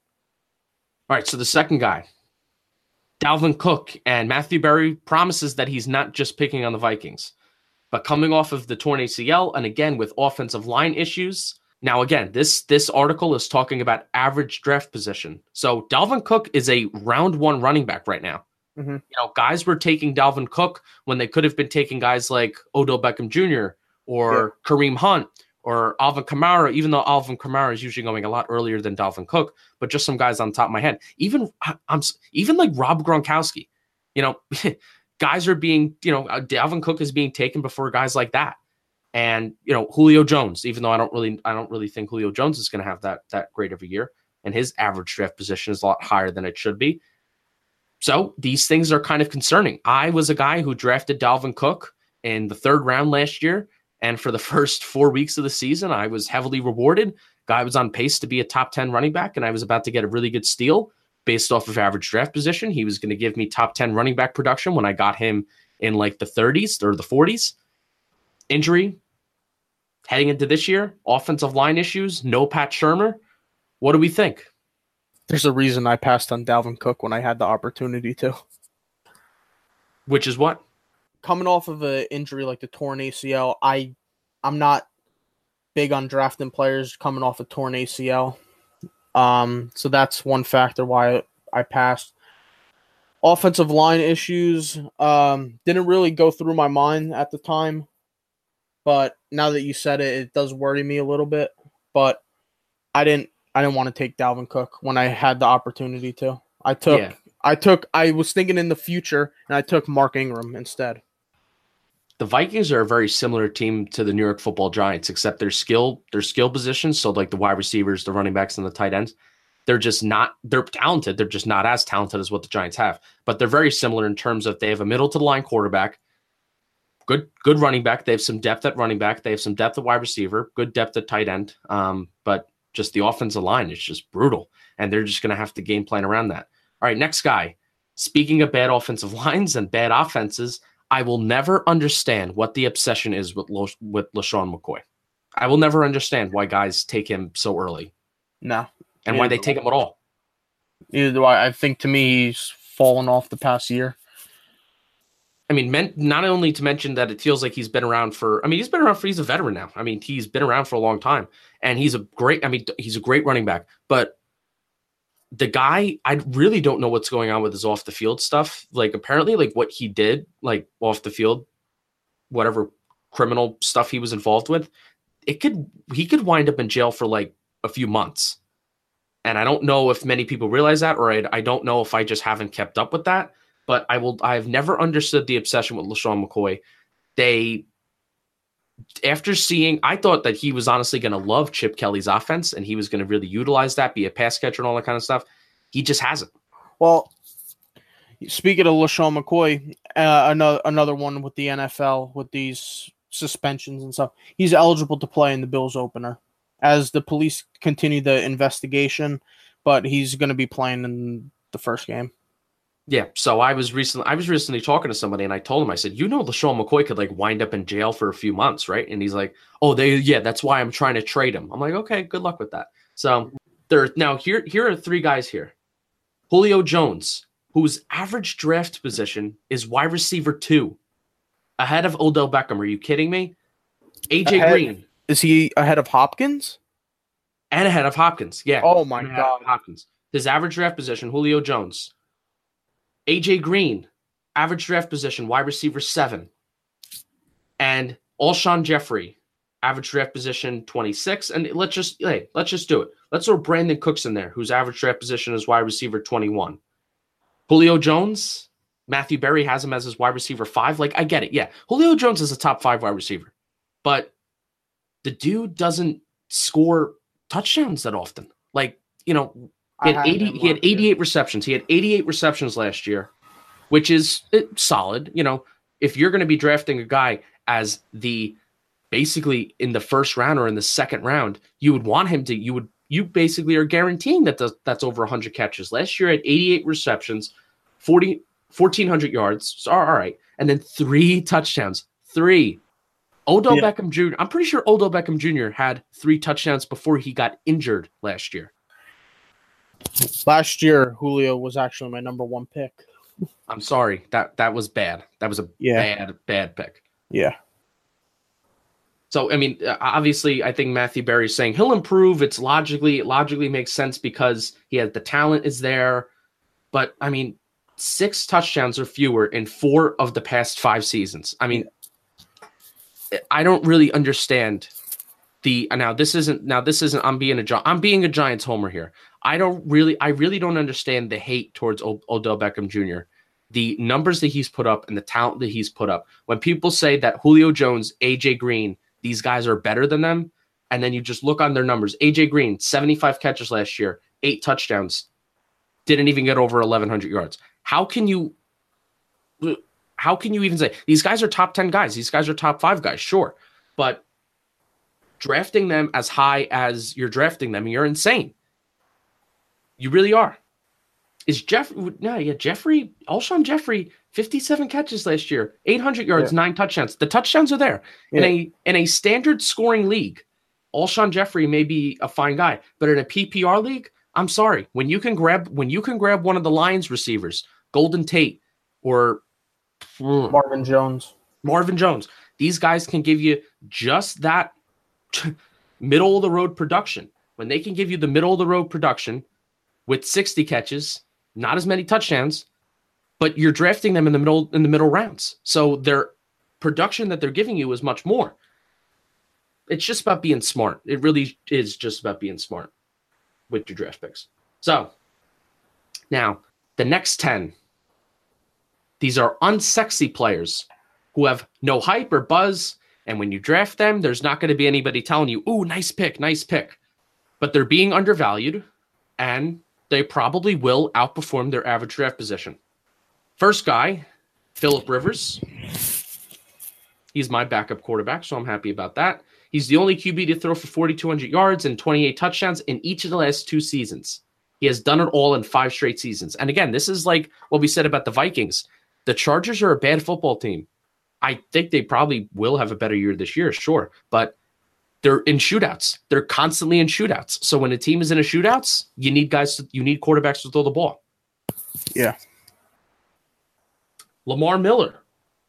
All right. So the second guy, Dalvin Cook, and Matthew Berry promises that he's not just picking on the Vikings, but coming off of the torn ACL and again with offensive line issues. Now, again, this this article is talking about average draft position. So Dalvin Cook is a round one running back right now. Mm-hmm. You know, guys were taking Dalvin Cook when they could have been taking guys like Odell Beckham Jr. or yeah. Kareem Hunt or Alvin Kamara, even though Alvin Kamara is usually going a lot earlier than Dalvin Cook, but just some guys on top of my head. Even I'm even like Rob Gronkowski, you know, guys are being, you know, uh, Dalvin Cook is being taken before guys like that. And, you know, Julio Jones, even though I don't really I don't really think Julio Jones is going to have that that great of a year and his average draft position is a lot higher than it should be. So these things are kind of concerning. I was a guy who drafted Dalvin Cook in the third round last year. And for the first four weeks of the season, I was heavily rewarded. Guy was on pace to be a top 10 running back, and I was about to get a really good steal based off of average draft position. He was going to give me top 10 running back production when I got him in like the 30s or the 40s. Injury heading into this year, offensive line issues, no Pat Shurmur. What do we think? There's a reason I passed on Dalvin Cook when I had the opportunity to. Which is what? Coming off of an injury like the torn ACL, I I'm not big on drafting players coming off a torn ACL. Um, so that's one factor why I passed. Offensive line issues um, didn't really go through my mind at the time, but now that you said it, it does worry me a little bit. But I didn't I didn't want to take Dalvin Cook when I had the opportunity to. I took yeah. I took I was thinking in the future and I took Mark Ingram instead. The Vikings are a very similar team to the New York Football Giants, except their skill, their skill positions, so like the wide receivers, the running backs, and the tight ends, they're just not they're talented. They're just not as talented as what the Giants have. But they're very similar in terms of they have a middle to the line quarterback, good good running back. They have some depth at running back. They have some depth at wide receiver, good depth at tight end. Um, but just the offensive line is just brutal, and they're just going to have to game plan around that. All right, next guy. Speaking of bad offensive lines and bad offenses, I will never understand what the obsession is with Lo- with LeSean McCoy. I will never understand why guys take him so early. No, and why they take him at all. Neither do I. I think to me he's fallen off the past year. I mean, meant not only to mention that it feels like he's been around for. I mean, he's been around for. He's a veteran now. I mean, he's been around for a long time, and he's a great. I mean, he's a great running back. But the guy, I really don't know what's going on with his off the field stuff. Like, apparently, like what he did, like off the field, whatever criminal stuff he was involved with, it could he could wind up in jail for like a few months. And I don't know if many people realize that, or I, I don't know if I just haven't kept up with that but I will. I've never understood the obsession with LeSean McCoy. They, after seeing, I thought that he was honestly going to love Chip Kelly's offense and he was going to really utilize that, be a pass catcher and all that kind of stuff. He just hasn't. Well, speaking of LeSean McCoy, uh, another another one with the NFL with these suspensions and stuff. He's eligible to play in the Bills opener as the police continue the investigation, but he's going to be playing in the first game. Yeah, so I was recently I was recently talking to somebody and I told him I said, "You know, LeSean McCoy could like wind up in jail for a few months, right?" And he's like, "Oh, they yeah, that's why I'm trying to trade him." I'm like, "Okay, good luck with that." So there now here here are three guys here. Julio Jones, whose average draft position is wide receiver 2, ahead of Odell Beckham. Are you kidding me? AJ ahead, Green. Is he ahead of Hopkins? And ahead of Hopkins. Yeah. Oh my god. Hopkins. His average draft position, Julio Jones AJ Green, average draft position, wide receiver seven. And Alshon Jeffery, average draft position 26. And let's just hey, let's just do it. Let's throw Brandin Cooks in there, whose average draft position is wide receiver 21. Julio Jones, Matthew Berry has him as his wide receiver five. Like, I get it. Yeah. Julio Jones is a top five wide receiver, but the dude doesn't score touchdowns that often. Like, you know, he had 80 he had 88 receptions. He had 88 receptions last year, which is eh, solid. You know, if you're going to be drafting a guy as the basically in the first round or in the second round, you would want him to you would you basically are guaranteeing that that's over 100 catches. Last year at 88 receptions, 40 1,400 yards. So, all right. And then three touchdowns. Three. Odell Yeah. Beckham Jr. I'm pretty sure Odell Beckham Jr. had three touchdowns before he got injured last year. Last year, Julio was actually my number one pick. I'm sorry. That that was bad. That was a Yeah. bad, bad pick. Yeah. So I mean, uh, obviously, I think Matthew Berry's saying he'll improve. It's logically it logically makes sense because he has the talent is there. But I mean, six touchdowns or fewer in four of the past five seasons. I mean, I don't really understand the now this isn't now this isn't I'm being a I'm being a Giants homer here. I don't really I really don't understand the hate towards o- Odell Beckham Jr. The numbers that he's put up and the talent that he's put up. When people say that Julio Jones, AJ Green, these guys are better than them, and then you just look on their numbers. AJ Green, 75 catches last year, eight touchdowns, didn't even get over 1100 yards. How can you how can you even say these guys are top 10 guys? These guys are top 5 guys, sure. But drafting them as high as you're drafting them, you're insane. You really are. Is Jeff? No, yeah, Jeffery, Alshon Jeffery, 57 catches last year, 800 yards, nine touchdowns. The touchdowns are there in a in a standard scoring league. Alshon Jeffery may be a fine guy, but in a PPR league, I'm sorry. When you can grab when you can grab one of the Lions receivers, Golden Tate or mm, Marvin Jones. Marvin Jones. These guys can give you just that middle of the road production. When they can give you the middle of the road production with 60 catches, not as many touchdowns, but you're drafting them in the middle in the middle rounds. So their production that they're giving you is much more. It's just about being smart. It really is just about being smart with your draft picks. So now the next 10 these are unsexy players who have no hype or buzz. And when you draft them, there's not going to be anybody telling you, ooh, nice pick, nice pick. But they're being undervalued and they probably will outperform their average draft position. First guy, Philip Rivers. He's my backup quarterback, so I'm happy about that. He's the only QB to throw for 4,200 yards and 28 touchdowns in each of the last two seasons. He has done it all in five straight seasons. And again, this is like what we said about the Vikings. The Chargers are a bad football team. I think they probably will have a better year this year, sure, but they're in shootouts. They're constantly in shootouts. So when a team is in a shootouts, you need guys, to, you need quarterbacks to throw the ball. Yeah. Lamar Miller,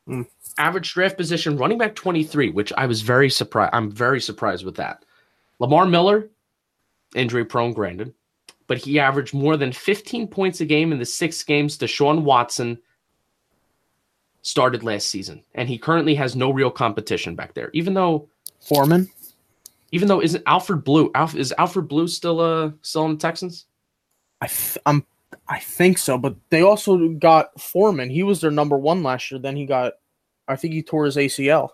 Mm. average draft position, running back 23, which I was very surprised. I'm very surprised with that. Lamar Miller, injury prone, granted, but he averaged more than 15 points a game in the six games Deshaun Watson started last season. And he currently has no real competition back there, even though. Foreman. Even though isn't Alfred Blue Alf, is Alfred Blue still uh still in the Texans? I th- I'm I think so, but they also got Foreman. He was their number one last year. Then he got, I think he tore his ACL.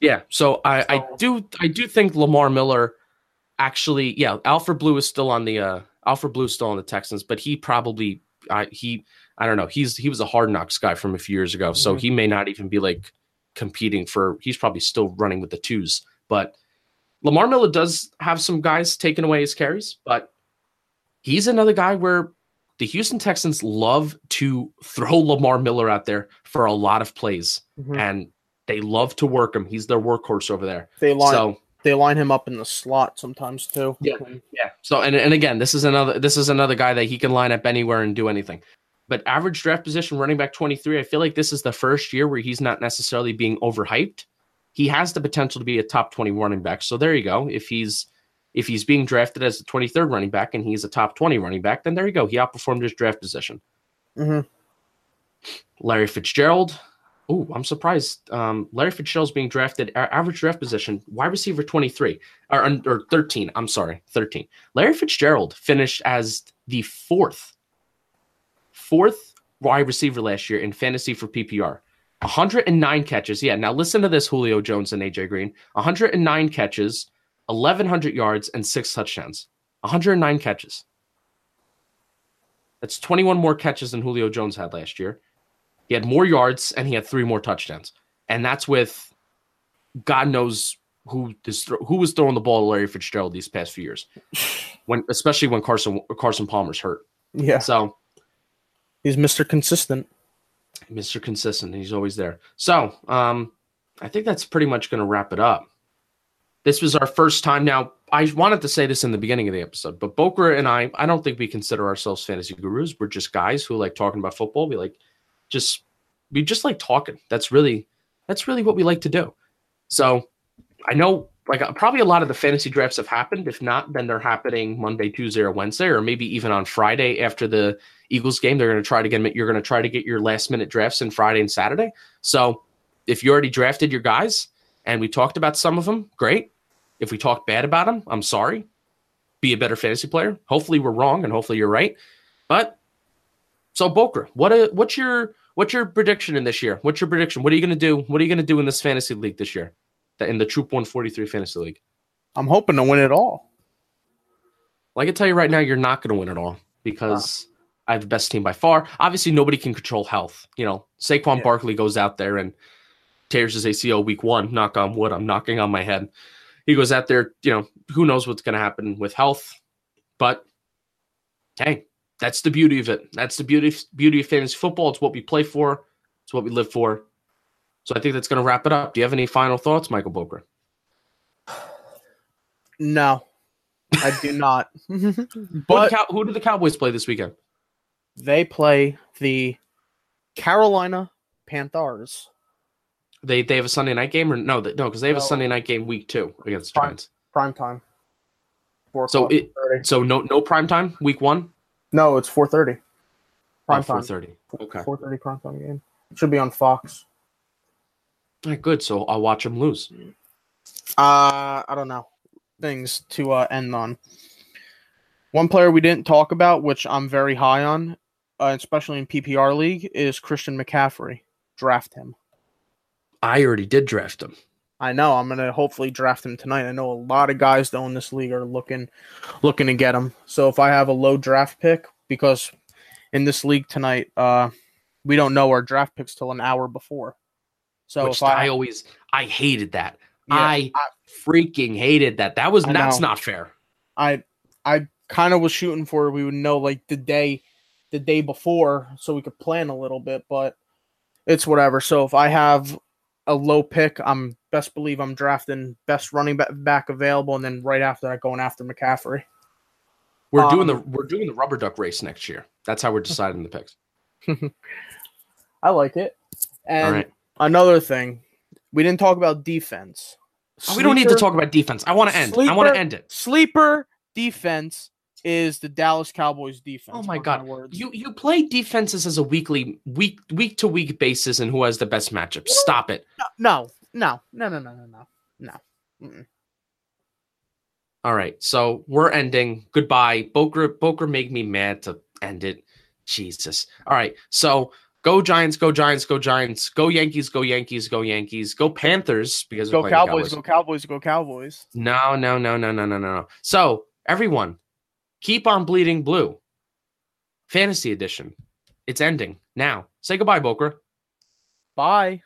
Yeah, so I, I do I do think Lamar Miller actually yeah Alfred Blue is still on the uh Alfred Blue still on the Texans, but he probably I he I don't know he's he was a hard knocks guy from a few years ago, so Mhm. he may not even be like competing for he's probably still running with the twos, but Lamar Miller does have some guys taking away his carries, but he's another guy where the Houston Texans love to throw Lamar Miller out there for a lot of plays Mhm. and they love to work him. He's their workhorse over there. They line So they line him up in the slot sometimes too. Yeah. yeah. So and and again, this is another this is another guy that he can line up anywhere and do anything. But average draft position running back 23, I feel like this is the first year where he's not necessarily being overhyped. He has the potential to be a top 20 running back. So there you go. If he's if he's being drafted as the 23rd running back and he's a top 20 running back, then there you go. He outperformed his draft position. hmm Larry Fitzgerald. Oh, I'm surprised. Um, Larry Fitzgerald's being drafted average draft position, wide receiver 23 or, or 13. I'm sorry, 13. Larry Fitzgerald finished as the fourth, fourth wide receiver last year in fantasy for PPR. 109 catches. Yeah. Now listen to this, Julio Jones and AJ Green. 109 catches, 1,100 yards, and six touchdowns. 109 catches. That's 21 more catches than Julio Jones had last year. He had more yards and he had three more touchdowns. And that's with God knows who is thro- who was throwing the ball to Larry Fitzgerald these past few years. When especially when Carson Carson Palmer's hurt. Yeah, So he's Mr. Consistent. Mr. Consistent. He's always there. So, um, I think that's pretty much going to wrap it up. This was our first time. Now, I wanted to say this in the beginning of the episode, but Boker and I, I don't think we consider ourselves fantasy gurus. We're just guys who like talking about football. We like just, we just like talking. That's really, that's really what we like to do. So, I know like uh, probably a lot of the fantasy drafts have happened. If not, then they're happening Monday, Tuesday, or Wednesday, or maybe even on Friday after the Eagles game. They're going to try to get you're going to try to get your last minute drafts in Friday and Saturday. So if you already drafted your guys and we talked about some of them, great. If we talked bad about them, I'm sorry. Be a better fantasy player. Hopefully we're wrong and hopefully you're right. But so Boker, what a, what's your what's your prediction in this year? What's your prediction? What are you going to do? What are you going to do in this fantasy league this year? In the Troop 143 Fantasy League? I'm hoping to win it all. Well, I can tell you right now, you're not going to win it all because I have the best team by far. Obviously, nobody can control health. You know, Saquon yeah. Barkley goes out there and tears his ACL week one. Knock on wood. I'm knocking on my head. He goes out there. You know, who knows what's going to happen with health? But hey, that's the beauty of it. That's the beauty beauty of fantasy football. It's what we play for. It's what we live for. So I think that's going to wrap it up. Do you have any final thoughts, Michael Boker? No, I do not. but who, who do the Cowboys play this weekend? They play the Carolina Panthers. They they have a Sunday night game or no? They, no, because they have no. a Sunday night game week two against prime, Giants. Prime time. So it so no no prime time week one. No, it's four thirty. Prime oh, Four thirty. Okay. Four thirty prime time game. It should be on Fox. Right, good. So I'll watch him lose. Uh, I don't know. Things to uh, end on. One player we didn't talk about, which I'm very high on, uh, especially in PPR league, is Christian McCaffrey. Draft him. I already did draft him. I know. I'm gonna hopefully draft him tonight. I know a lot of guys that own this league are looking, looking to get him. So if I have a low draft pick, because in this league tonight, uh, we don't know our draft picks till an hour before. So Which I, I, always I hated that. Yeah, I, I, freaking hated that. That was that's not fair. I I kind of was shooting for we would know like the day the day before so we could plan a little bit, but it's whatever. So if I have a low pick, I'm best believe I'm drafting best running back available, and then right after that, going after McCaffrey. We're um, doing the we're doing the rubber duck race next year. That's how we're deciding the picks. I like it. And Another thing, we didn't talk about defense. Sleeper, we don't need to talk about defense. I want to end. Sleeper, I want to end it. Sleeper defense is the Dallas Cowboys defense. Oh my god. You you play defenses as a weekly week week to week basis and who has the best matchup. Stop it. No, no, no, no, no, no, no. No. Mm-mm. All right. So we're ending. Goodbye. Boker Boker made me mad to end it. Jesus. All right. So Go Giants, go Giants, go Giants, go Yankees, go Yankees, go Yankees, go Panthers because go Cowboys, Cowboys, go Cowboys, go Cowboys. No, no, no, no, no, no, no. So everyone, keep on bleeding blue. Fantasy edition. It's ending now. Say goodbye, Boker. Bye.